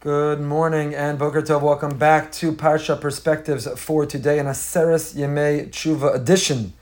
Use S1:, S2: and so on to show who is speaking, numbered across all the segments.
S1: Good morning and Boker Tov. Welcome back to Parsha Perspectives for today in a Seres Yemei Tshuva edition.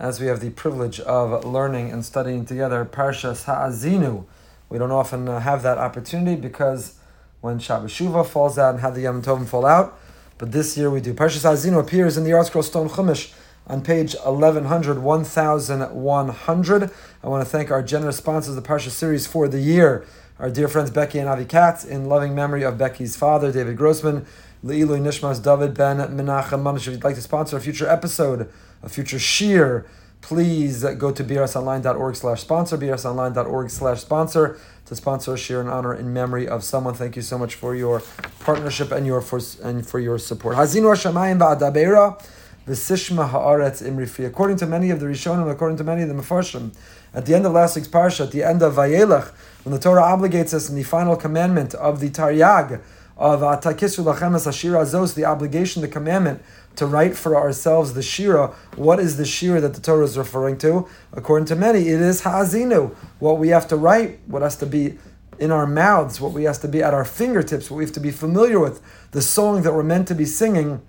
S1: As we have the privilege of learning and studying together Parshas Ha'azinu. We don't often uh, have that opportunity because when Shabbos Shuva falls out and how the Yom Tovim fall out, but this year we do. Parshas Ha'azinu appears in the ArtScroll Stone Chumash on page 1100, 1100. I want to thank our generous sponsors of the Parsha series for the year our dear friends Becky and Avi Katz, in loving memory of Becky's father, David Grossman, Le'ilu Nishmas David Ben Menachem Manish. If you'd like to sponsor a future episode, a future shiur, please go to brsonline.org slash sponsor, brsonline.org slash sponsor to sponsor a shiur in honor in memory of someone. Thank you so much for your partnership and your for, and for your support. Hazinu Hashemayim Ba'adabera V'sishma Haaretz Imrifi. According to many of the Rishonim, according to many of the Mefarshim, at the end of last week's parsha, at the end of Vayelech, when the Torah obligates us in the final commandment of the Taryag, of Atakisu Lachemes Ashira Azos, the obligation, the commandment to write for ourselves the Shira. What is the Shira that the Torah is referring to? According to many, it is Ha'azinu. What we have to write, what has to be in our mouths, what we have to be at our fingertips, what we have to be familiar with, the song that we're meant to be singing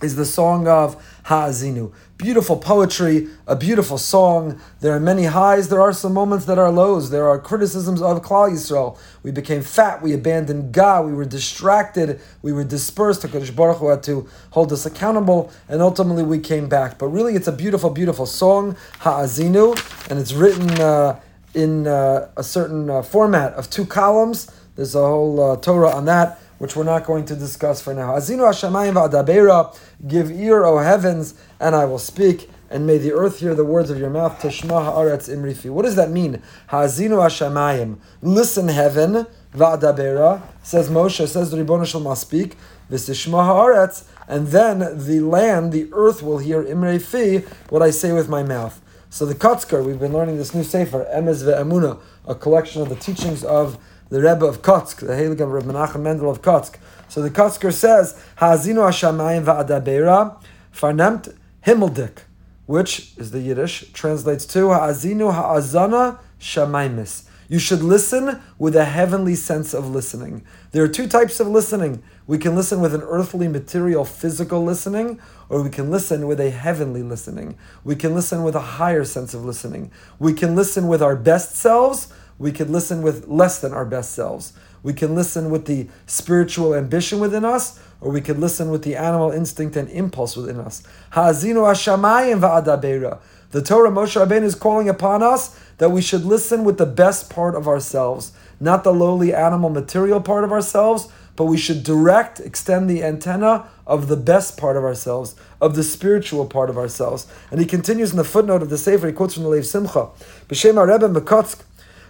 S1: is the song of Ha'azinu. Beautiful poetry, a beautiful song. There are many highs, there are some moments that are lows. There are criticisms of Klal Yisrael. We became fat, we abandoned God, we were distracted, we were dispersed. HaKadosh Baruch Hu had to hold us accountable, and ultimately we came back. But really, it's a beautiful, beautiful song, Ha'azinu, and it's written uh, in uh, a certain uh, format of two columns. There's a whole uh, Torah on that which we're not going to discuss for now. Azinu Hashemayim va'adabera, give ear, O heavens, and I will speak, and may the earth hear the words of your mouth. Tishma haaretz imrifi. What does that mean? Hazinu Hashemayim, listen, heaven, va'adabera, says Moshe, says the Ribbon shall speak, v'sishma haaretz, and then the land, the earth will hear imrifi, what I say with my mouth. So the Kotzker, we've been learning this new sefer, Emes ve'emuna, a collection of the teachings of the Rebbe of Kotsk, the Heilig of Reb Menachem Mendel of Kotsk. So the Kotzker says, Ha'azinu Hashamayim va'adabera, farnemt himmeldik, which is the Yiddish, translates to Ha'azinu ha'azana shamaymis. You should listen with a heavenly sense of listening. There are two types of listening. We can listen with an earthly, material, physical listening, or we can listen with a heavenly listening. We can listen with a higher sense of listening. We can listen with our best selves, we can listen with less than our best selves. We can listen with the spiritual ambition within us, or we can listen with the animal instinct and impulse within us. Ha'azinu hashamayim va'adabera. The Torah Moshe Rabbeinu is calling upon us that we should listen with the best part of ourselves, not the lowly animal material part of ourselves, but we should direct, extend the antenna of the best part of ourselves, of the spiritual part of ourselves. And he continues in the footnote of the Sefer, he quotes from the Lev Simcha, B'Shem Rebbe Mekotsk,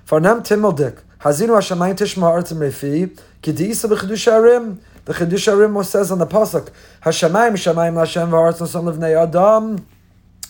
S1: Farnam Timmeldik, Hazinu Hashemayim Tishma Artim Refi, Kedisa B'Chidushei HaRim. The Chidushei HaRim says on the pasuk, Hashemayim Shemayim Lashem V'Artim Son Levnei Adam.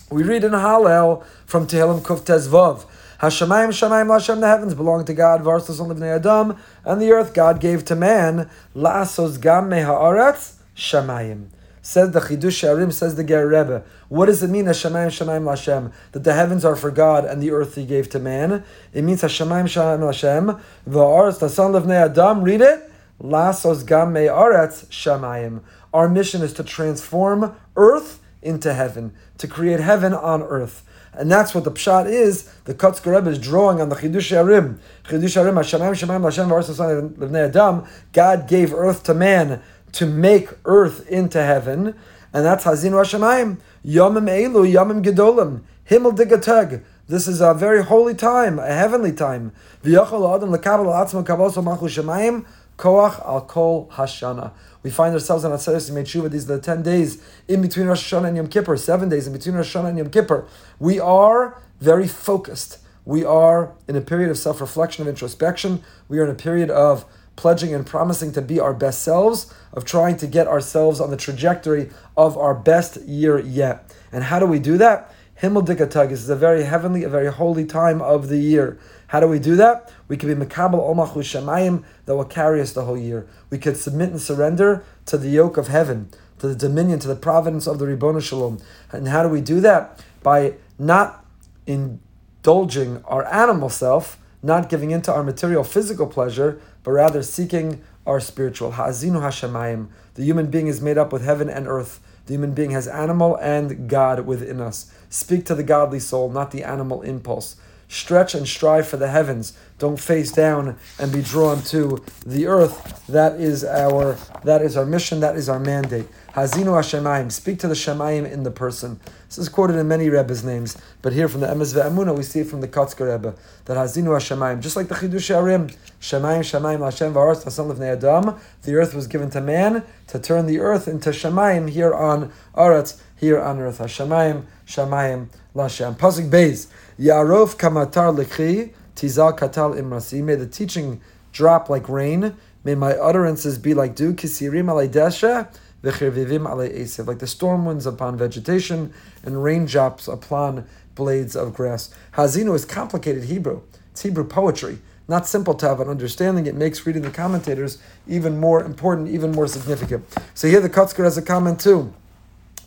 S1: We read in Hallel from Tehillim Kuf Tezvav. Hashemayim Shemayim Lashem, the heavens belong to God, V'Artim Son Levnei Adam, and the earth God gave to man, Lasos Gam Me Haaretz Shemayim. Says the Chidushei HaRim, says the Ger Rebbe. What does it mean, Hashemayim Shemayim Lashem? That the heavens are for God and the earth He gave to man. It means Hashemayim Shemayim Lashem. V'aretz Tasan Levnei Adam. Read it. Lasos Gam Me Aretz Shemayim. Our mission is to transform earth into heaven, to create heaven on earth. And that's what the pshat is. The Kotzker Rebbe is drawing on the Chidushei HaRim. Chidushei HaRim, Hashemayim Shemayim Lashem V'aretz Tasan Levnei Adam. God gave earth to man to make earth into heaven, and that's Hazinu Hashemayim. Yomim Elu, Yomim Gedolim, Himmel Digateg. This is a very holy time, a heavenly time. V'yachol Adam lekabel atzma kavoso malchu shemayim koach al kol hashana. We find ourselves in Atzeres Yimei These are the ten days in between Rosh Hashanah and Yom Kippur, seven days in between Rosh Hashanah and Yom Kippur. We are very focused. We are in a period of self-reflection, of introspection. We are in a period of pledging and promising to be our best selves, of trying to get ourselves on the trajectory of our best year yet. And how do we do that? Himmel Dikatug is a very heavenly, a very holy time of the year. How do we do that? We can be Mekabel Omachu Shemayim that will carry us the whole year. We could submit and surrender to the yoke of heaven, to the dominion, to the providence of the Ribbon Shalom. And how do we do that? By not indulging our animal self, not giving into our material physical pleasure, but rather seeking our spiritual. Ha'azinu hashamayim. The human being is made up with heaven and earth. The human being has animal and God within us. Speak to the godly soul, not the animal impulse. Stretch and strive for the heavens. Don't face down and be drawn to the earth. That is our that is our mission. That is our mandate. Hazinu Hashemayim. Speak to the Shemayim in the person. This is quoted in many Rebbe's names, but here from the Emes Ve'amuna, we see it from the Kotzker Rebbe, that Hazinu Hashemayim. Just like the Chidushei HaRim, Shemayim, Shemayim, Hashem, V'aretz, Hasem Levnei Adam, the earth was given to man to turn the earth into Shemayim here on Aretz, here on earth. Hashemayim, Shemayim, Lashem. Pasuk Beis. Yarov kamatar lekhi, tizal katal imrasi. May the teaching drop like rain. May my utterances be like dew, kisirim alaydesha, v'chirvivim alay like the storm winds upon vegetation and raindrops upon blades of grass. Hazino is complicated Hebrew. It's Hebrew poetry. Not simple to have an understanding. It makes reading the commentators even more important, even more significant. So here the Kotzker has a comment too.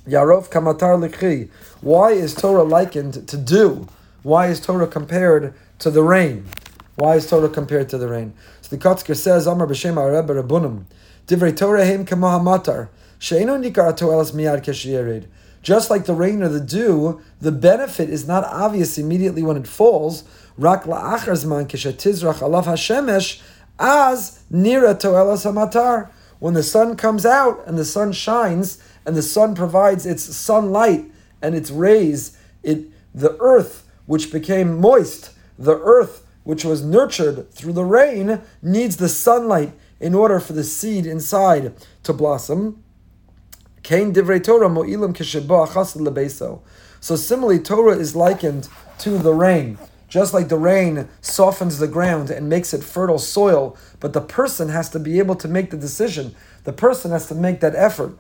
S1: Yarov kamatar likhi. Why is Torah likened to dew? Why is Torah compared to the rain? Why is Torah compared to the rain? So the Kotzker says, Amar b'shem Rebbe Rabunim, Divrei Torah heim kamo she'eno nikar toelas miyad keshiyered. Just like the rain or the dew, the benefit is not obvious immediately when it falls. Rak la'achar zman keshetizrach alav hashemesh as nira toelas hamatar. When the sun comes out and the sun shines and the sun provides its sunlight and its rays, it the earth which became moist, the earth which was nurtured through the rain, needs the sunlight in order for the seed inside to blossom. So similarly, Torah is likened to the rain. Just like the rain softens the ground and makes it fertile soil, but the person has to be able to make the decision. The person has to make that effort.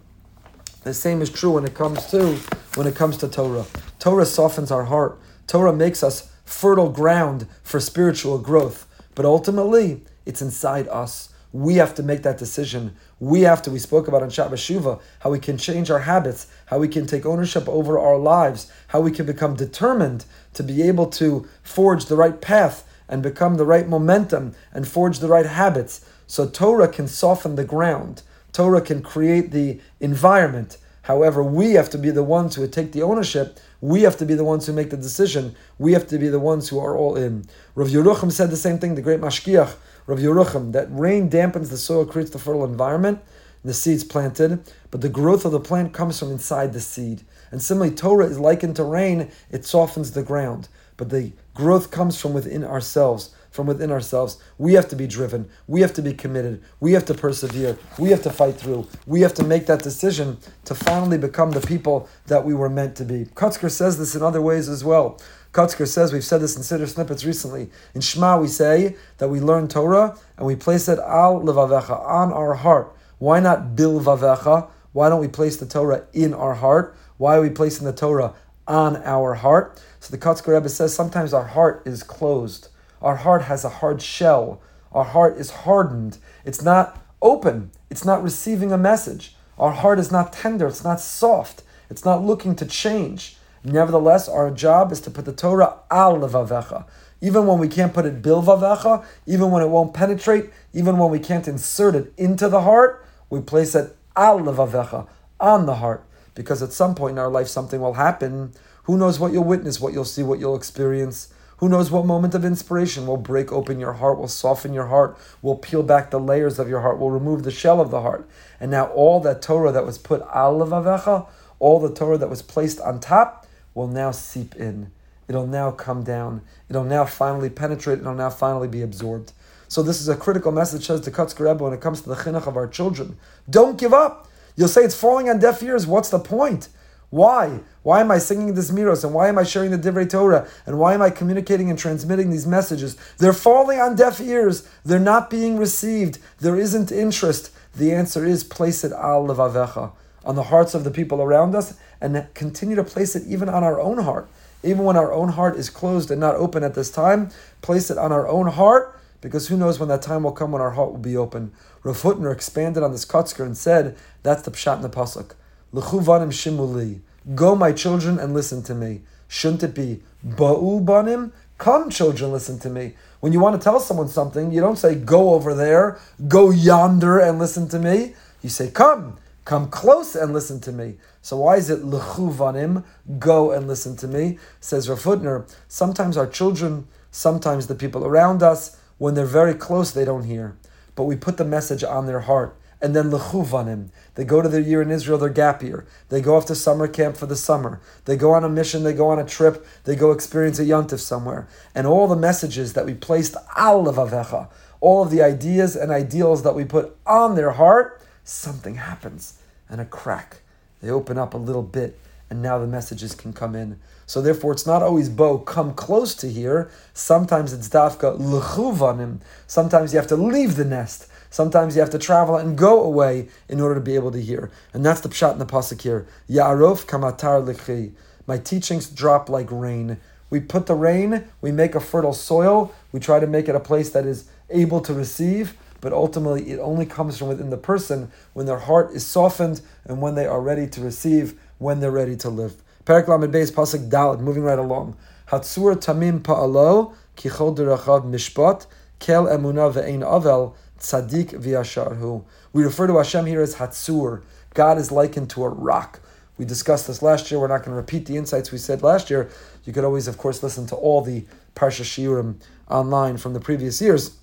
S1: The same is true when it comes to when it comes to Torah. Torah softens our heart. Torah makes us fertile ground for spiritual growth. But ultimately, it's inside us. We have to make that decision. We have to, we spoke about on Shabbat Shuva, how we can change our habits, how we can take ownership over our lives, how we can become determined to be able to forge the right path and become the right momentum and forge the right habits. So Torah can soften the ground. Torah can create the environment. However, we have to be the ones who take the ownership we have to be the ones who make the decision. We have to be the ones who are all in. Rav Yerucham said the same thing, the great Mashgiach, Rav Yerucham, that rain dampens the soil, creates the fertile environment, the seed's planted, but the growth of the plant comes from inside the seed. And similarly, Torah is likened to rain, it softens the ground, but the growth comes from within ourselves from within ourselves. We have to be driven. We have to be committed. We have to persevere. We have to fight through. We have to make that decision to finally become the people that we were meant to be. Kotzker says this in other ways as well. Kotzker says, we've said this in Siddur snippets recently. In Shema, we say that we learn Torah and we place it al levavecha, on our heart. Why not bil vavecha? Why don't we place the Torah in our heart? Why are we placing the Torah on our heart? So the Kotzker Rebbe says sometimes our heart is closed. Our heart has a hard shell. Our heart is hardened. It's not open. It's not receiving a message. Our heart is not tender. It's not soft. It's not looking to change. Nevertheless, our job is to put the Torah al levavecha. Even when we can't put it bil vavecha, even when it won't penetrate, even when we can't insert it into the heart, we place it al levavecha, on the heart. Because at some point in our life, something will happen. Who knows what you'll witness, what you'll see, what you'll experience. Who knows what moment of inspiration will break open your heart, will soften your heart, will peel back the layers of your heart, will remove the shell of the heart. And now all that Torah that was put al levavecha, all the Torah that was placed on top, will now seep in. It'll now come down. It'll now finally penetrate. It'll now finally be absorbed. So this is a critical message, says the Kotzker Rebbe, when it comes to the chinuch of our children. Don't give up. You'll say it's falling on deaf ears. What's the point? Why? Why am I singing this miros? And why am I sharing the Divrei Torah? And why am I communicating and transmitting these messages? They're falling on deaf ears. They're not being received. There isn't interest. The answer is place it al levavecha, on the hearts of the people around us, and continue to place it even on our own heart. Even when our own heart is closed and not open at this time, place it on our own heart, because who knows when that time will come when our heart will be open. Rav Hutner expanded on this Kotzker and said, that's the Pshat in the Pasuk. L'chuvanim shimuli. Go, my children, and listen to me. Shouldn't it be ba'u banim? Come, children, listen to me. When you want to tell someone something, you don't say, go over there, go yonder and listen to me. You say, come, come close and listen to me. So why is it lechuvanim, go and listen to me? Says Rav Hutner, sometimes our children, sometimes the people around us, when they're very close, they don't hear. But we put the message on their heart and then lechuvanim. They go to their year in Israel, their gap year. They go off to summer camp for the summer. They go on a mission, they go on a trip, they go experience a yontif somewhere. And all the messages that we placed al levavecha, all of the ideas and ideals that we put on their heart, something happens and a crack. They open up a little bit and now the messages can come in. So therefore, it's not always bo come close to here. Sometimes it's dafka lechuvanim. Sometimes you have to leave the nest. Sometimes you have to travel and go away in order to be able to hear. And that's the pshat in the pasuk here. Ya'arof kamatar lichi. My teachings drop like rain. We put the rain, we make a fertile soil, we try to make it a place that is able to receive, but ultimately it only comes from within the person when their heart is softened and when they are ready to receive, when they're ready to live. Perak Lamed Beis Pasuk Dalet, moving right along. Hatsur Tamim Pa'alo, Kichol Derachav Mishpat, Kel Emunah Ve'ein Avel, tzaddik v'yasharhu. We refer to Hashem here as Hatzur. God is likened to a rock. We discussed this last year. We're not going to repeat the insights we said last year. You could always, of course, listen to all the Parsha Shiurim online from the previous years.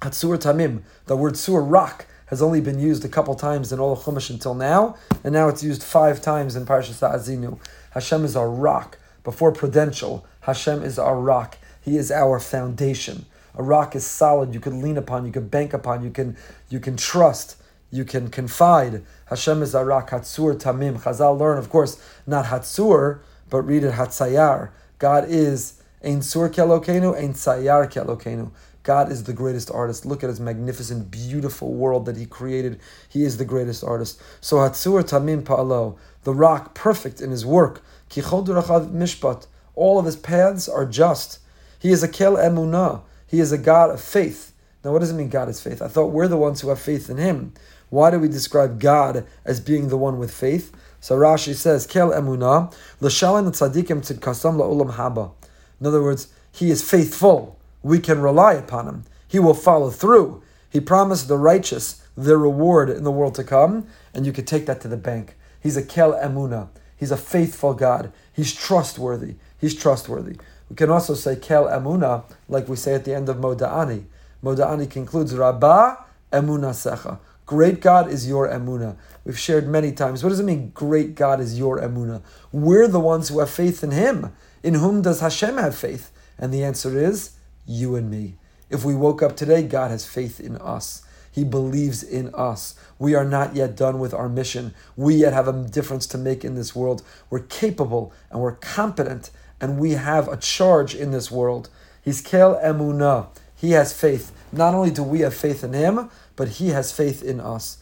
S1: Hatzur Tamim, the word sur, rock, has only been used a couple times in all of Chumash until now, and now it's used five times in Parsha Azinu. Hashem is our rock. Before prudential, Hashem is our rock. He is our foundation. A rock is solid. You can lean upon. You can bank upon. You can you can trust. You can confide. Hashem is a rock. Hatzur tamim. Chazal learn, of course, not Hatzur, but read it Hatzayar. God is Ein Sur Kelokenu, Ein Sayar Kelokenu. God is the greatest artist. Look at his magnificent, beautiful world that he created. He is the greatest artist. So Hatzur Tamim Pa'alo, the rock, perfect in his work. Kichol Mishpat. All of his paths are just. He is a Kel Emunah. He is a God of faith. Now, what does it mean, God is faith? I thought we're the ones who have faith in Him. Why do we describe God as being the one with faith? So Rashi says, Kel emunah, l'shalim tzadikim tzidkasam la'ulam haba. In other words, He is faithful. We can rely upon Him. He will follow through. He promised the righteous their reward in the world to come, and you could take that to the bank. He's a Kel emunah. He's a faithful God. He's trustworthy. He's trustworthy. We can also say kel emuna, like we say at the end of Modeh Ani. Moda'ani concludes, Rabbah emuna secha. Great God is your emuna. We've shared many times. What does it mean, great God is your emuna? We're the ones who have faith in Him. In whom does Hashem have faith? And the answer is, you and me. If we woke up today, God has faith in us. He believes in us. We are not yet done with our mission. We yet have a difference to make in this world. We're capable and we're competent and we have a charge in this world. He's Kel Emunah. He has faith. Not only do we have faith in him, but he has faith in us.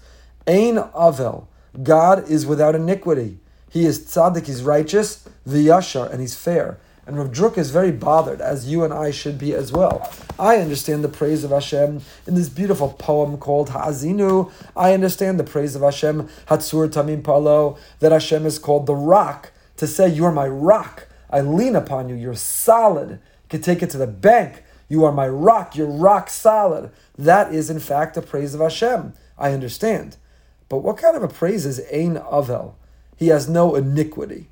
S1: Ein Avel. God is without iniquity. He is tzaddik, he's righteous, v'yashar, and he's fair. And Rav Druk is very bothered, as you and I should be as well. I understand the praise of Hashem in this beautiful poem called Ha'azinu. I understand the praise of Hashem, Hatsur Tamim Palo, that Hashem is called the rock, to say, You're my rock. I lean upon you. You're solid. You can take it to the bank. You are my rock. You're rock solid. That is, in fact, a praise of Hashem. I understand. But what kind of a praise is Ein Avel? He has no iniquity.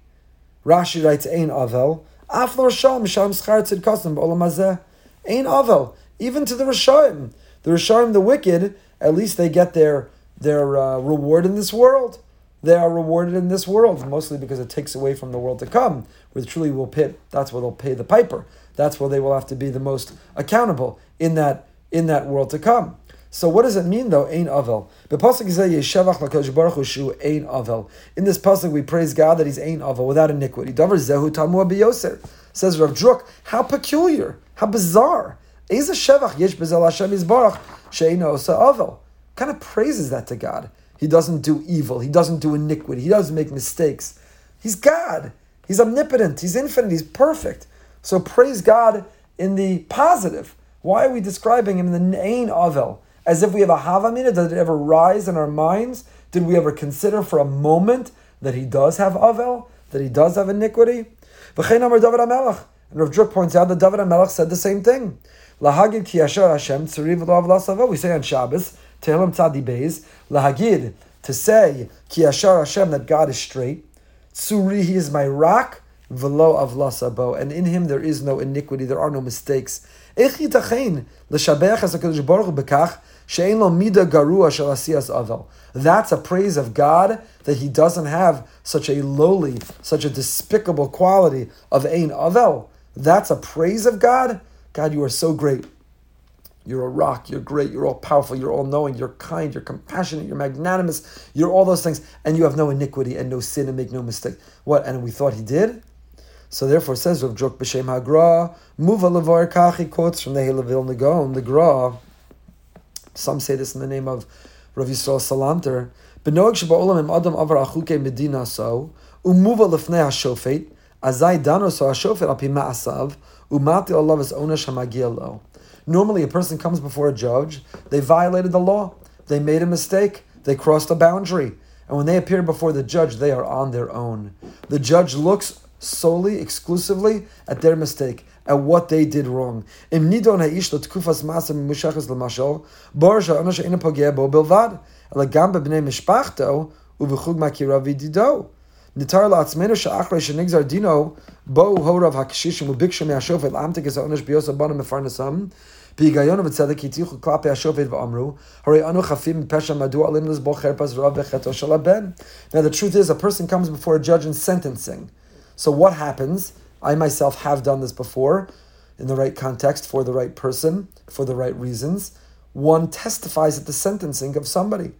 S1: Rashi writes Ein Avel. Aflor Shalom Shalom Schar Tzidkasim B'olam Ein Avel. Even to the Rishonim. The Rishonim, the wicked, at least they get their, their uh, reward in this world they are rewarded in this world, mostly because it takes away from the world to come, where truly will pit. That's where they'll pay the piper. That's where they will have to be the most accountable in that in that world to come. So what does it mean though? Ein avel. Ein avel. In this pasuk we praise God that He's Ein avel without iniquity. Davar Zehu Tamua Biyoser says Rav Druk. How peculiar, how bizarre. Kind of praises that to God. He doesn't do evil. He doesn't do iniquity. He doesn't make mistakes. He's God. He's omnipotent. He's infinite. He's perfect. So praise God in the positive. Why are we describing him in the Ein Avel? As if we have a Havamina? Did it ever rise in our minds? Did we ever consider for a moment that he does have Avel? That he does have iniquity? And Rav Druk points out that David HaMelech said the same thing. We say on Shabbos, Tehillim Tzadi Beis, Lahagid, to say ki yashar Hashem, that God is straight. Tzuri, He is my rock, velo avlasabo, and in Him there is no iniquity, there are no mistakes. As HaKadosh Baruch Hu bekach, she'en lo mida garua shel asiyas avel. That's a praise of God that He doesn't have such a lowly, such a despicable quality of ein avel. That's a praise of God. God, you are so great. You're a rock. You're great. You're all powerful. You're all knowing. You're kind. You're compassionate. You're magnanimous. You're all those things. And you have no iniquity and no sin and make no mistake. What? And we thought he did? So therefore it says Rav Druk B'Shem Hagra, Muva Levar Kach, he quotes from the Hilavil Nagon, the Gra. Some say this in the name of Rav Yisrael Salanter. Benoag Sheba Im Adam Avar Achuke Medina So, Umuva Lefnei HaShofet, Azai Dano So HaShofet Api Ma'asav, Umati Allah Onesh HaMagia Lo. Normally, a person comes before a judge, they violated the law, they made a mistake, they crossed a boundary. And when they appear before the judge, they are on their own. The judge looks solely, exclusively at their mistake, at what they did wrong. mishpachto, u'v'chug makira v'dido. Nitar la'atzmenu sha'achrei shenigzar dino, bo horav ha'kshishim u'bikshu me'ashofet l'amtik es ha'onosh biyosa bana mefarnasam, בהיגיון ובצדק הטיחו כלפי השופט ואמרו, הרי אנו חפים מפשע מדוע עלינו לסבול חרפת רב בחטאו של הבן. Now the truth is, a person comes before a judge in sentencing. So what happens? I myself have done this before in the right context for the right person, for the right reasons. One testifies at the sentencing of somebody.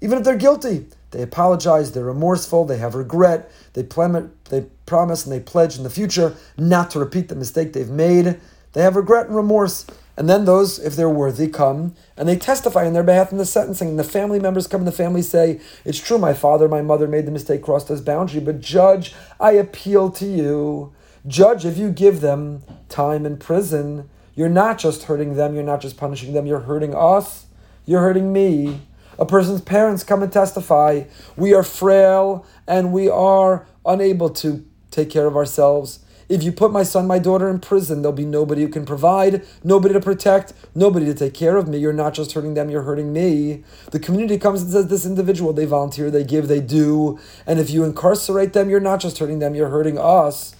S1: Even if they're guilty, they apologize, they're remorseful, they have regret, they, plem- they promise and they pledge in the future not to repeat the mistake they've made. They have regret and remorse. And then those, if they're worthy, come and they testify on their behalf in the sentencing. And the family members come and the family say, It's true, my father, my mother made the mistake, crossed this boundary, but judge, I appeal to you. Judge, if you give them time in prison, you're not just hurting them, you're not just punishing them, you're hurting us, you're hurting me. A person's parents come and testify, We are frail and we are unable to take care of ourselves. If you put my son, my daughter in prison, there'll be nobody who can provide, nobody to protect, nobody to take care of me. You're not just hurting them, you're hurting me. The community comes and says, This individual, they volunteer, they give, they do. And if you incarcerate them, you're not just hurting them, you're hurting us.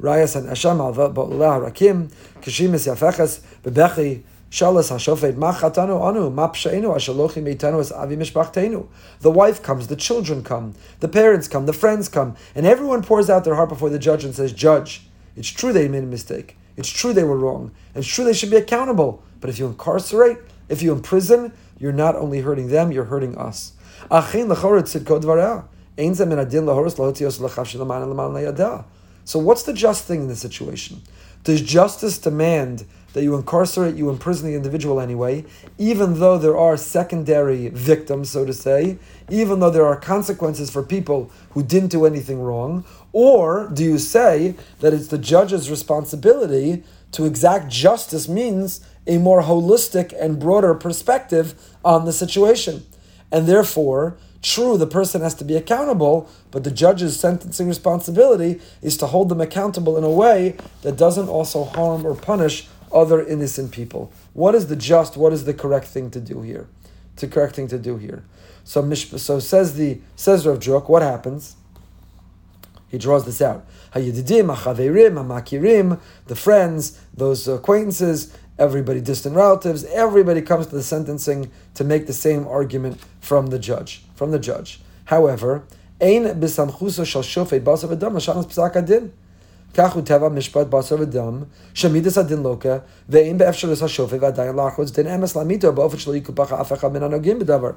S1: Rayas and Alva, Rakim, Kashimis Yafechas, Bebechi, Shalas Hashofet, Ma Chatanu Anu, Ma Pshainu, Ashalochi Meitanu, Es Avi Mishpachtenu. The wife comes, the children come, the parents come, the friends come, and everyone pours out their heart before the judge and says, Judge, it's true they made a mistake. It's true they were wrong. It's true they should be accountable. But if you incarcerate, if you imprison, you're not only hurting them, you're hurting us. So what's the just thing in this situation? Does justice demand that you incarcerate, you imprison the individual anyway, even though there are secondary victims, so to say, even though there are consequences for people who didn't do anything wrong? Or do you say that it's the judge's responsibility to exact justice means a more holistic and broader perspective on the situation? And therefore, true, the person has to be accountable, but the judge's sentencing responsibility is to hold them accountable in a way that doesn't also harm or punish other innocent people. What is the just, what is the correct thing to do here? The correct thing to do here. So, so says the says Rav Druk, what happens? He draws this out. The friends, those acquaintances, everybody, distant relatives, everybody comes to the sentencing to make the same argument from the judge. From the judge. However, Ein bisamchuso shal shofet basav adam l'shanas. כך הוא טבע משפט בשר ודם, שמידס הדין לוקה, ואין באפשרוס השופט ועדיין לאחוז דין אמס להמיתו באופן שלא יקופח אף אחד מן הנוגעים בדבר,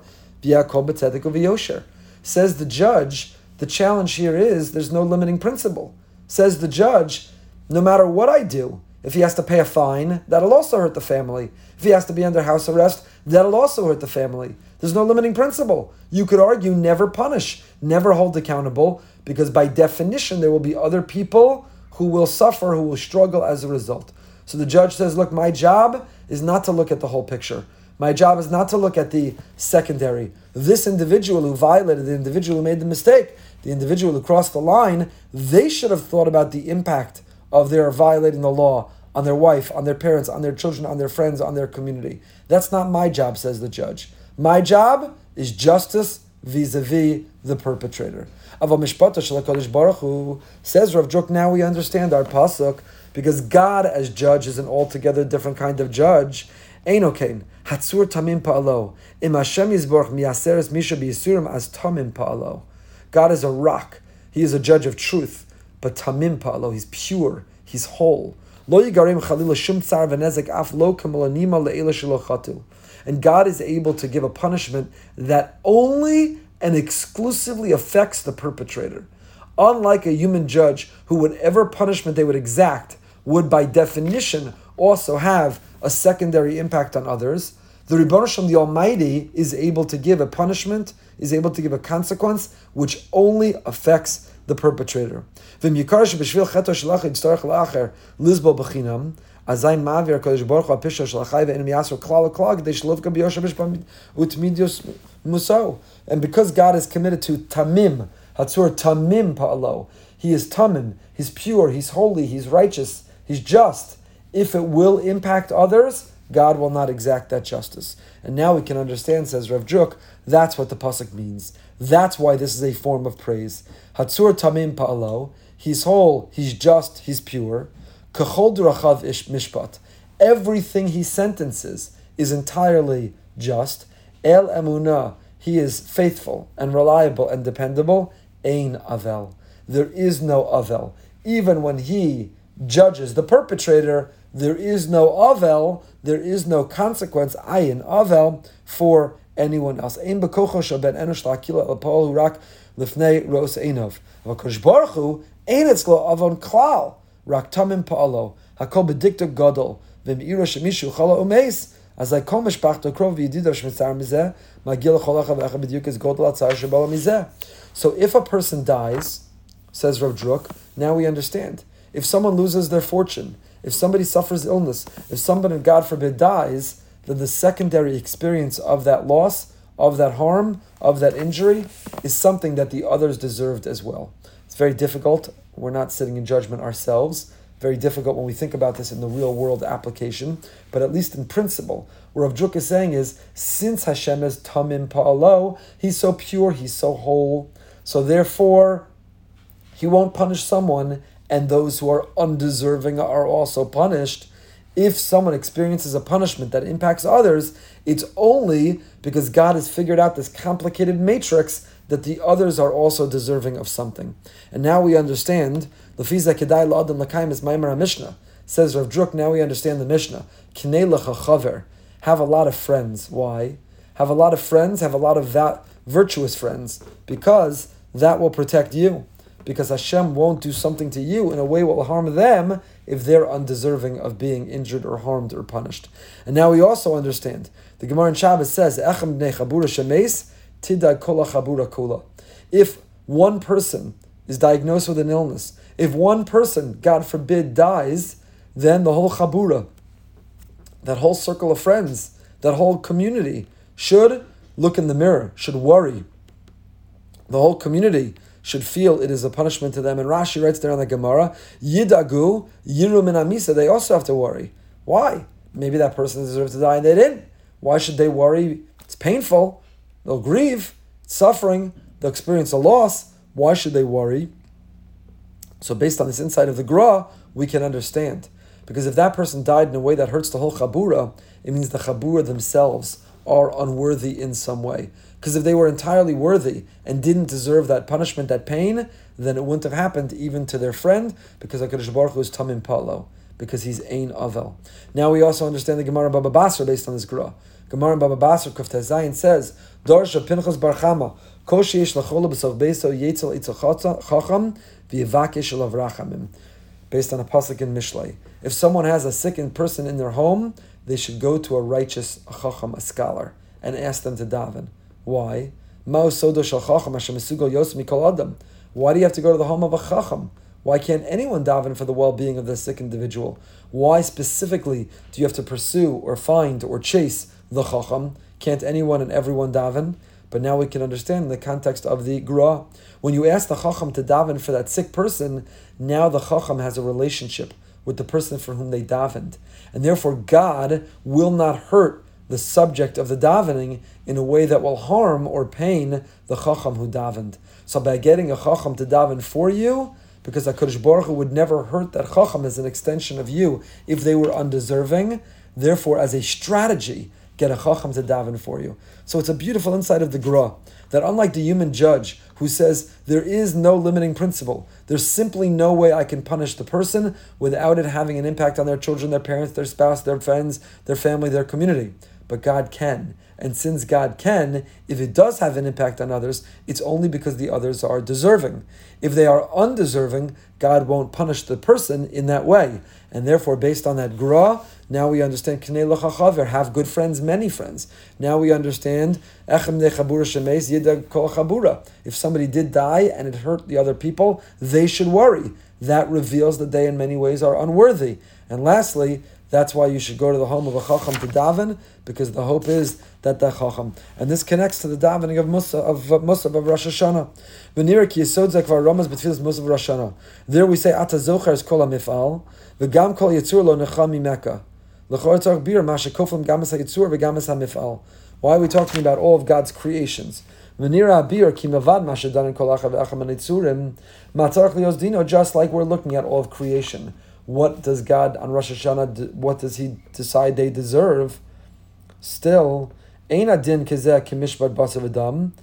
S1: והכל בצדק וביושר. Says the judge, the challenge here is there's no limiting principle. Says the judge, no matter what I do, if he has to pay a fine, that'll also hurt the family. If he has to be under house arrest, that'll also hurt the family. There's no limiting principle. You could argue never punish, never hold accountable, because by definition there will be other people who will suffer, who will struggle as a result. So the judge says, Look, my job is not to look at the whole picture. My job is not to look at the secondary. This individual who violated, the individual who made the mistake, the individual who crossed the line, they should have thought about the impact of their violating the law on their wife, on their parents, on their children, on their friends, on their community. That's not my job, says the judge. My job is justice vis-a-vis the perpetrator. Aval mishpata shel Baruch Hu says Rav Druk. Now we understand our pasuk because God as judge is an altogether different kind of judge. Einokain hatzur tamim pa'alo im Hashem yizborch miyaseres misha biyisurim as tamim pa'alo. God is a rock. He is a judge of truth. But tamim pa'alo, he's pure. He's whole. Lo yigarim chalila shum tsar v'nezek af lo kamalanima le'ela shelo And God is able to give a punishment that only and exclusively affects the perpetrator. Unlike a human judge who, whatever punishment they would exact, would by definition also have a secondary impact on others, the Ribbon Shem, the Almighty, is able to give a punishment, is able to give a consequence which only affects the perpetrator. And because God is committed to tamim, hatzur tamim pa'alo, he is tamim, he's pure, he's holy, he's righteous, he's just. If it will impact others, God will not exact that justice. And now we can understand, says Rav Druk, that's what the pasuk means. That's why this is a form of praise. Hatzur tamim pa'alo, he's whole, he's just, he's pure. Kachol durachav ish mishpat. Everything he sentences is entirely just. El emunah, he is faithful and reliable and dependable. Ein avel. There is no avel. Even when he judges the perpetrator, there is no avel, there is no consequence, ayin avel, for anyone else. Ein bekocho shaben enosh la'akila l'pol rak lifnei ros einov. V'kosh baruch hu, avon klal. Rak tamim pa'alo, hakol bedikta gadol, v'm'ira shemishu chala umeis, as I call mishpachto krov v'yidida shmitzar mizeh, magil cholacha v'echa b'diuk is godol atzar shabala mizeh. So if a person dies, says Rav Druk, now we understand. If someone loses their fortune, if somebody suffers illness, if somebody, God forbid, dies, then the secondary experience of that loss, of that harm, of that injury, is something that the others deserved as well. Very difficult. We're not sitting in judgment ourselves. Very difficult when we think about this in the real world application, but at least in principle, what Rav is saying is, since Hashem is tamim pa'alo, he's so pure, he's so whole, so therefore, he won't punish someone, and those who are undeserving are also punished. If someone experiences a punishment that impacts others, it's only because God has figured out this complicated matrix that the others are also deserving of something. And now we understand, Lefiza Kedai La'adam Lakaim is Maimar Mishnah. Says Rav Druk, now we understand the Mishnah. Kinei chaver. Have a lot of friends. Why? Have a lot of friends, have a lot of that virtuous friends, because that will protect you. Because Hashem won't do something to you in a way that will harm them if they're undeserving of being injured or harmed or punished. And now we also understand. The Gemara in Shabbos says, Echem tidai kola chabura kola. If one person is diagnosed with an illness, if one person, God forbid, dies, then the whole chabura, that whole circle of friends, that whole community should look in the mirror, should worry. The whole community should feel it is a punishment to them. And Rashi writes there on the Gemara, Yidagu, Yiru min Amisa, they also have to worry. Why? Maybe that person deserves to die and they didn't. Why should they worry? It's painful. They'll grieve, suffering, they'll experience a loss. Why should they worry? So, based on this insight of the Gra, we can understand. Because if that person died in a way that hurts the whole Chabura, it means the Chabura themselves are unworthy in some way. Because if they were entirely worthy and didn't deserve that punishment, that pain, then it wouldn't have happened even to their friend, because HaKadosh Baruch Hu is Tamim Palo, because he's Ein Avel. Now we also understand the Gemara Baba Basra based on this Gra. Gemara in Baba Basra Kufta Zayin says, Dorsha Pinchas Barchama, Koshi Yesh Lachola B'Sav Beso Yetzel Itzel Chacham V'Yevakesh Elav Rachamim. Based on a pasuk in Mishlei. If someone has a sickened person in their home, they should go to a righteous a chacham, a scholar, and ask them to daven. Why? Why do you have to go to the home of a chacham? Why can't anyone daven for the well-being of the sick individual? Why specifically do you have to pursue or find or chase the chacham? Can't anyone and everyone daven? But now we can understand in the context of the gra. When you ask the chacham to daven for that sick person, now the chacham has a relationship with the person for whom they davened. And therefore, God will not hurt the subject of the davening in a way that will harm or pain the chacham who davened. So by getting a chacham to daven for you, because HaKadosh Baruch Hu would never hurt that chacham as an extension of you if they were undeserving. Therefore, as a strategy, get a chacham to daven for you. So it's a beautiful insight of the Gra that unlike the human judge who says there is no limiting principle, there's simply no way I can punish the person without it having an impact on their children, their parents, their spouse, their friends, their family, their community. But God can. And since God can, if it does have an impact on others, it's only because the others are deserving. If they are undeserving, God won't punish the person in that way. And therefore, based on that gra, now we understand have good friends, many friends. Now we understand if somebody did die and it hurt the other people, they should worry. That reveals that they in many ways are unworthy. And lastly, that's why you should go to the home of a chacham to daven, because the hope is that the chacham. And this connects to the davening of Musa of Musa of Rosh Hashanah. There we say Ata Zocher is kol mifal, v'gam kol yitzur lo necha mimeka. Why are we talking about all of God's creations? Just like we're looking at all of creation what does God on Rosh Hashanah, what does He decide they deserve? Still, Ein adin kezeh kimishbat basav adam.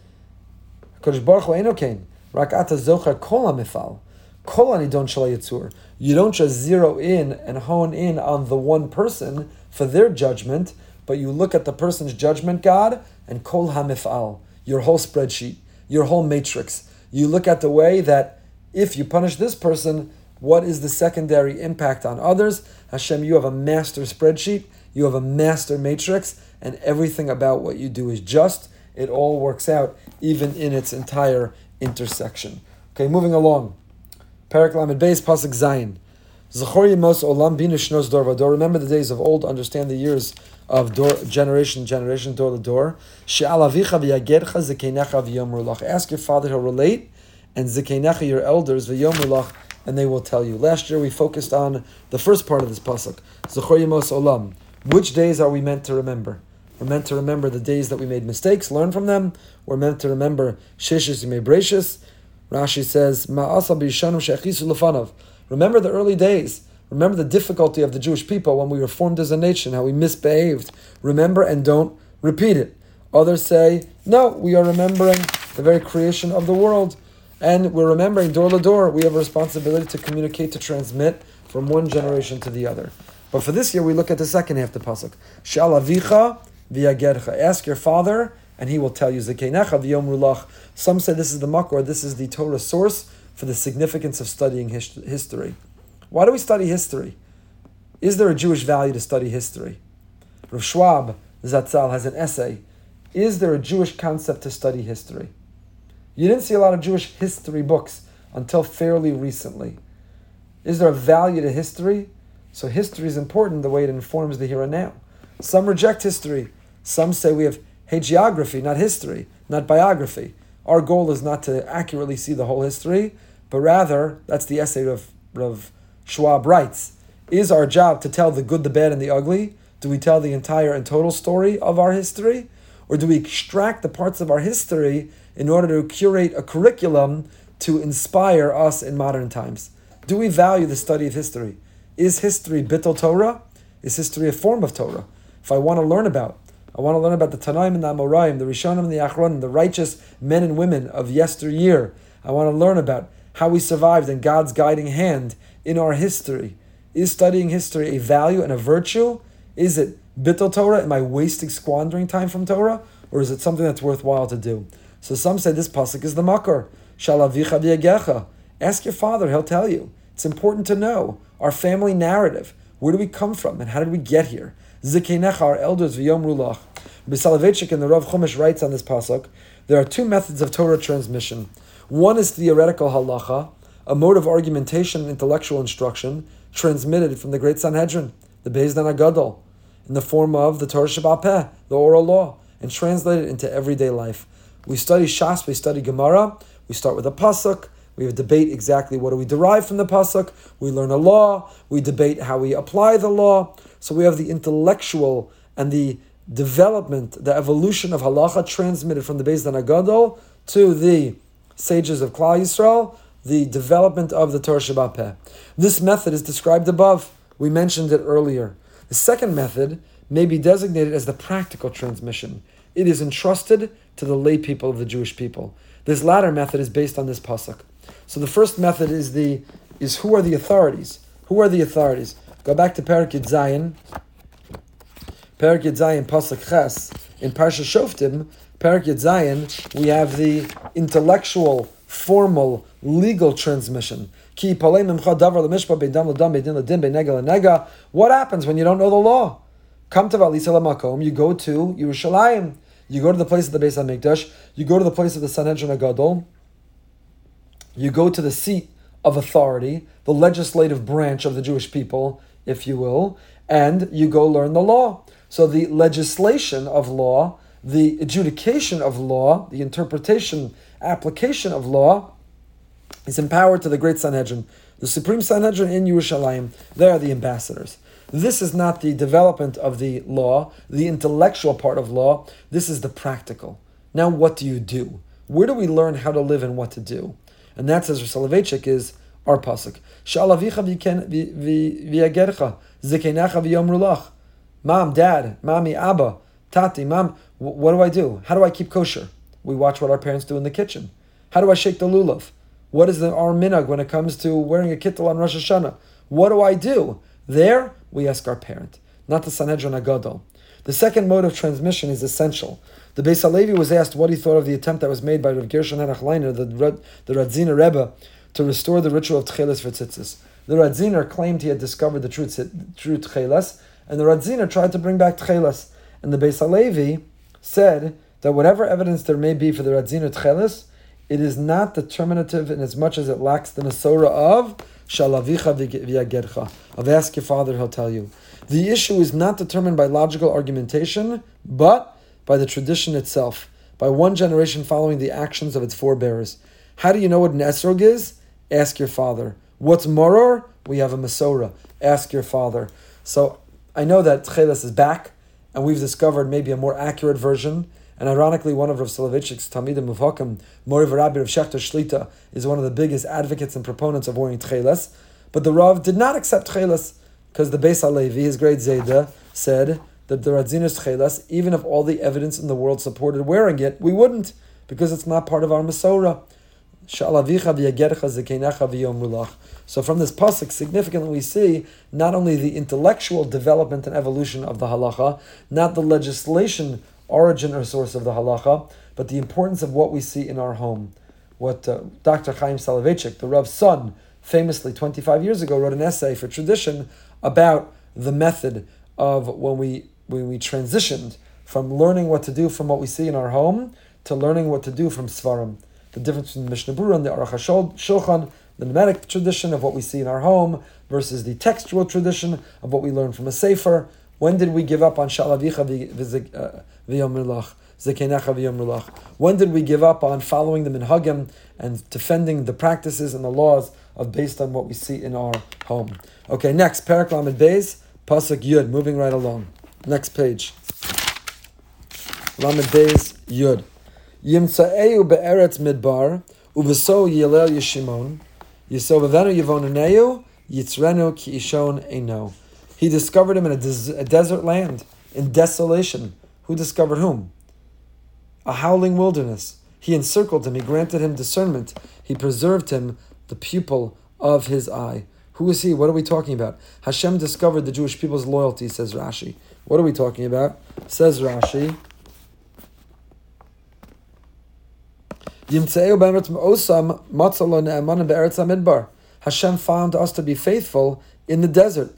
S1: Kodesh Baruch Hu eino kain. Rak ata kol. Kol yitzur. You don't just zero in and hone in on the one person for their judgment, but you look at the person's judgment, God, and kol ha-mifal. Your whole spreadsheet, your whole matrix. You look at the way that if you punish this person, what is the secondary impact on others? Hashem, you have a master spreadsheet, you have a master matrix, and everything about what you do is just. It all works out, even in its entire intersection. Okay, moving along. Parak Lamed Beis Pasuk Zayin. Olam Binu Dor Vador. Remember the days of old. Understand the years of door, generation, generation, door to door. She'alavicha v'yagercha zekenecha v'yomru Ask your father; he'll relate, and zekenecha your elders v'yomru and they will tell you. Last year we focused on the first part of this pasuk, Zechor Yemos Olam. Which days are we meant to remember? We're meant to remember the days that we made mistakes, learn from them. We're meant to remember Sheshis Yimei Rashi says, Ma'asa b'yishanim she'achisu lefanov. Remember the early days. Remember the difficulty of the Jewish people when we were formed as a nation, how we misbehaved. Remember and don't repeat it. Others say, no, we are remembering the very creation of the world. And we're remembering door to door, we have a responsibility to communicate, to transmit from one generation to the other. But for this year, we look at the second half of the pasuk. Shalavicha v'yagercha. Ask your father, and he will tell you. Zekenecha v'yom Some say this is the makor, this is the Torah source for the significance of studying his- history. Why do we study history? Is there a Jewish value to study history? Rav Schwab Zatzal has an essay. Is there a Jewish concept to study history? You didn't see a lot of Jewish history books until fairly recently. Is there a value to history? So history is important the way it informs the here and now. Some reject history. Some say we have hagiography, not history, not biography. Our goal is not to accurately see the whole history, but rather, that's the essay of, of Schwab writes, is our job to tell the good, the bad, and the ugly? Do we tell the entire and total story of our history? Or do we extract the parts of our history in order to curate a curriculum to inspire us in modern times? Do we value the study of history? Is history bittul Torah? Is history a form of Torah? If I want to learn about, I want to learn about the Tanaim and the Amoraim, the Rishonim and the Achronim, the righteous men and women of yesteryear. I want to learn about how we survived in God's guiding hand in our history. Is studying history a value and a virtue? Is it bittul Torah? Am I wasting, squandering time from Torah? Or is it something that's worthwhile to do? So some say this pasuk is the makar. Ask your father; he'll tell you. It's important to know our family narrative. Where do we come from, and how did we get here? Zikenecha, our elders v'yom rulach. Soloveitchik in the Rav Chumash writes on this pasuk. There are two methods of Torah transmission. One is theoretical halacha, a mode of argumentation and intellectual instruction transmitted from the great Sanhedrin, the Beis Din Agadol, in the form of the Torah Shabbat the oral law, and translated into everyday life. We study Shas, we study Gemara, we start with a pasuk, We have a debate exactly what do we derive from the pasuk. We learn a law. We debate how we apply the law. So we have the intellectual and the development, the evolution of halacha transmitted from the Beis Din Agadol to the sages of Klal Yisrael, the development of the Torah Sheba'al Peh. This method is described above. We mentioned it earlier. The second method may be designated as the practical transmission. It is entrusted to the lay people of the Jewish people. This latter method is based on this pasuk. So the first method is the is who are the authorities? Who are the authorities? Go back to Perak Zayin. Perak Zayin pasuk Ches in Parsha Shoftim. Perak Zayin we have the intellectual, formal, legal transmission. What happens when you don't know the law? Come to Valisa Makom, you go to Yerushalayim, you go to the place of the Beis Hamikdash, you go to the place of the Sanhedrin Agadol, you go to the seat of authority, the legislative branch of the Jewish people, if you will, and you go learn the law. So the legislation of law, the adjudication of law, the interpretation, application of law is empowered to the great Sanhedrin. The Supreme Sanhedrin in Yerushalayim, they are the ambassadors. This is not the development of the law, the intellectual part of law. This is the practical. Now, what do you do? Where do we learn how to live and what to do? And that, says Soloveitchik, is our pasuk. Mom, dad, mommy, abba, tati, mom, what do I do? How do I keep kosher? We watch what our parents do in the kitchen. How do I shake the lulav? What is the, our when it comes to wearing a kittel on Rosh Hashanah? What do I do? There, we ask our parent, not the Sanhedrin Agadol. The second mode of transmission is essential. The Beis Halevi was asked what he thought of the attempt that was made by Rav Gershon Henoch Leiner, the, the Radziner Rebbe, to restore the ritual of Tchelis for Tzitzis. The Radziner claimed he had discovered the true, true Tchelis, and the Radziner tried to bring back Tchelis. And the Beis Halevi said that whatever evidence there may be for the Radziner Tchelis, it is not determinative in as much as it lacks the Masora of Shalavicha v'yagercha. Of ask your father, he'll tell you. The issue is not determined by logical argumentation, but by the tradition itself, by one generation following the actions of its forebears. How do you know what an esrog is? Ask your father. What's moror? We have a Masora. Ask your father. So I know that Tcheles is back, and we've discovered maybe a more accurate version. And ironically, one of Rav Soloveitchik's Talmidim of Hakam, Mori Rabbi Rav Schachter Shlita, is one of the biggest advocates and proponents of wearing tchelas. But the Rav did not accept tchelas because the Beis Halevi, his great Zayda, said that the Radzinus tchelas, even if all the evidence in the world supported wearing it, we wouldn't because it's not part of our Masorah. So from this pasuk, significantly we see not only the intellectual development and evolution of the halacha, not the legislation origin or source of the halacha, but the importance of what we see in our home. What uh, Dr. Chaim Soloveitchik, the Rav's son, famously 25 years ago wrote an essay for tradition about the method of when we when we transitioned from learning what to do from what we see in our home to learning what to do from Svarim. The difference between the Mishnah Berurah and the Aruch HaShulchan, the mimetic tradition of what we see in our home versus the textual tradition of what we learn from a Sefer. When did we give up on Shalavicha uh, v'yom When did we give up on following the minhagim and defending the practices and the laws of based on what we see in our home? Okay, next, Parak Lamed Beis, Pasuk Yud, moving right along. Next page. Lamed Beis Yud. Yimtza'eu be'eretz midbar, uveso yilel yishimon, yisovavenu yivonaneu, yitzrenu ki ishon eno. He discovered him in a, des- a desert land, in desolation. Who discovered whom? A howling wilderness. He encircled him, he granted him discernment, he preserved him the pupil of his eye. Who is he? What are we talking about? Hashem discovered the Jewish people's loyalty, says Rashi. What are we talking about? Says Rashi. Hashem found us to be faithful in the desert.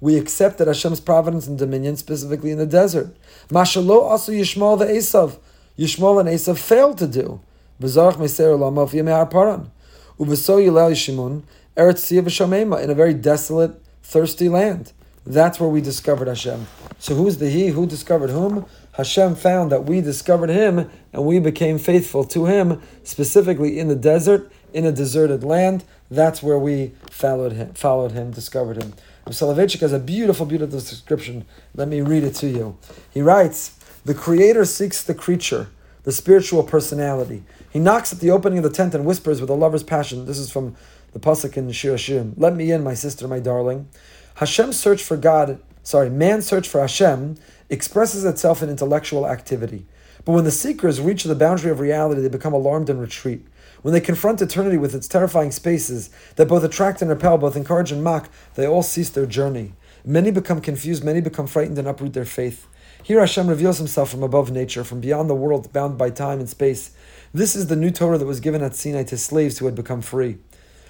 S1: We accepted Hashem's providence and dominion specifically in the desert. Mashalo also Yishmael the Esav. Yishmael and Esav failed to do. B'zarach Meser Lama Yimei Paran. Ubeso Yilel Yishimun Eretz in a very desolate, thirsty land. That's where we discovered Hashem. So who's the He? Who discovered whom? Hashem found that we discovered him and we became faithful to him, specifically in the desert, in a deserted land. That's where we followed him, followed him, discovered him. Soloveitchik has a beautiful, beautiful description. Let me read it to you. He writes, The Creator seeks the creature, the spiritual personality. He knocks at the opening of the tent and whispers with a lover's passion. This is from the Pasuk in Shir Hashirim. Let me in, my sister, my darling. Hashem's search for God, sorry, man's search for Hashem expresses itself in intellectual activity. But when the seekers reach the boundary of reality, they become alarmed and retreat. When they confront eternity with its terrifying spaces that both attract and repel, both encourage and mock, they all cease their journey. Many become confused, many become frightened and uproot their faith. Here Hashem reveals himself from above nature, from beyond the world bound by time and space. This is the new Torah that was given at Sinai to slaves who had become free.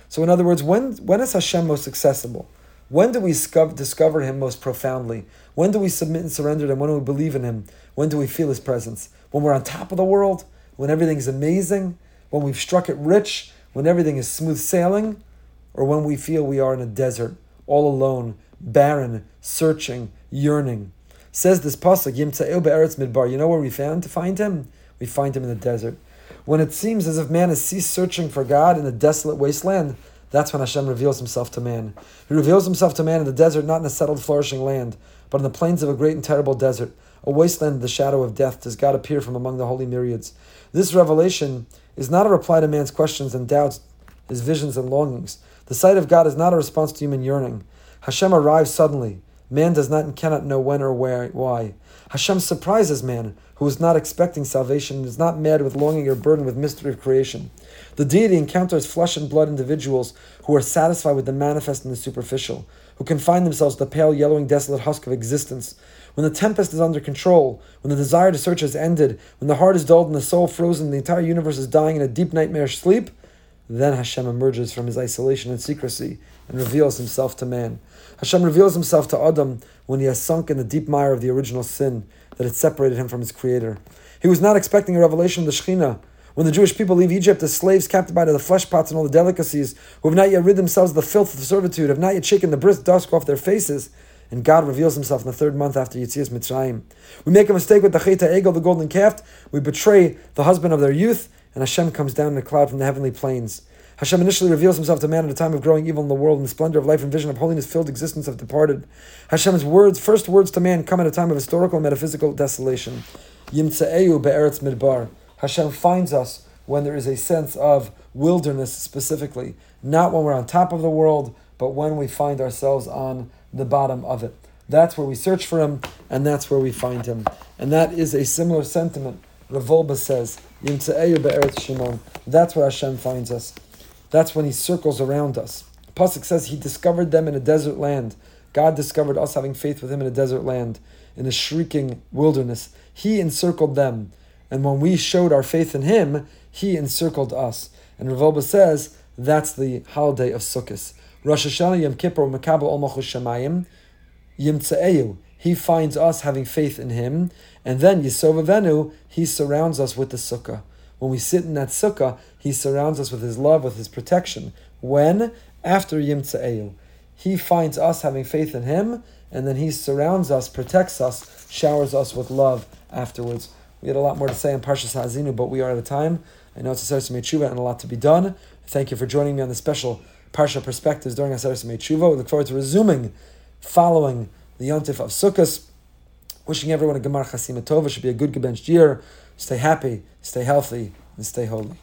S1: So, in other words, when, when is Hashem most accessible? When do we discover Him most profoundly? When do we submit and surrender to Him? When do we believe in Him? When do we feel His presence? When we're on top of the world? When everything's amazing? When we've struck it rich? When everything is smooth sailing? Or when we feel we are in a desert, all alone, barren, searching, yearning? Says this pasuk, Yimtza'eu be'eretz midbar. You know where we found to find Him? We find Him in the desert. When it seems as if man has ceased searching for God in a desolate wasteland, that's when Hashem reveals himself to man. He reveals himself to man in the desert, not in a settled, flourishing land, but in the plains of a great and terrible desert, a wasteland the shadow of death, does God appear from among the holy myriads. This revelation is not a reply to man's questions and doubts, his visions and longings. The sight of God is not a response to human yearning. Hashem arrives suddenly. Man does not and cannot know when or where, why. Hashem surprises man, who is not expecting salvation and is not mad with longing or burdened with mystery of creation. The deity encounters flesh and blood individuals who are satisfied with the manifest and the superficial, who confine themselves to the pale, yellowing, desolate husk of existence. When the tempest is under control, when the desire to search has ended, when the heart is dulled and the soul frozen, the entire universe is dying in a deep nightmarish sleep, then Hashem emerges from his isolation and secrecy and reveals himself to man. Hashem reveals himself to Adam when he has sunk in the deep mire of the original sin that had separated him from his creator. He was not expecting a revelation of the Shekhinah when the Jewish people leave Egypt as slaves captive by the flesh pots and all the delicacies, who have not yet rid themselves of the filth of servitude, have not yet shaken the brisk dust off their faces, and God reveals himself in the third month after Yitzias Mitzrayim. We make a mistake with the Cheta Egel, the golden calf, we betray the husband of their youth, and Hashem comes down in a cloud from the heavenly plains. Hashem initially reveals himself to man at a time of growing evil in the world, and the splendor of life and vision of holiness filled existence have departed. Hashem's words, first words to man, come at a time of historical and metaphysical desolation. Yimtse'eu be'eretz midbar. Hashem finds us when there is a sense of wilderness specifically, not when we're on top of the world, but when we find ourselves on the bottom of it. That's where we search for him, and that's where we find him. And that is a similar sentiment. Rav Wolbe says, That's where Hashem finds us. That's when he circles around us. Pasuk says he discovered them in a desert land. God discovered us having faith with him in a desert land, in a shrieking wilderness. He encircled them. And when we showed our faith in him, he encircled us. And Rav Wolbe says that's the holiday of Sukkot. Rosh Hashanah Yom Kippur Makabel Ol Malchus Shemayim Yimtze'eu. He finds us having faith in him, and then Yisov Avenu, he surrounds us with the sukkah. When we sit in that sukkah, he surrounds us with his love, with his protection. When? After Yimtze'eu. He finds us having faith in him, and then he surrounds us, protects us, showers us with love afterwards. We had a lot more to say on Parshas Ha'azinu, but we are out of time. I know it's a Aseres Tshuva and a lot to be done. Thank you for joining me on the special Parsha perspectives during Aseres Tshuva. We look forward to resuming following the Yontif of Sukkot. Wishing everyone a Gemar Chasima Tova. Should be a good gebenched year. Stay happy, stay healthy, and stay holy.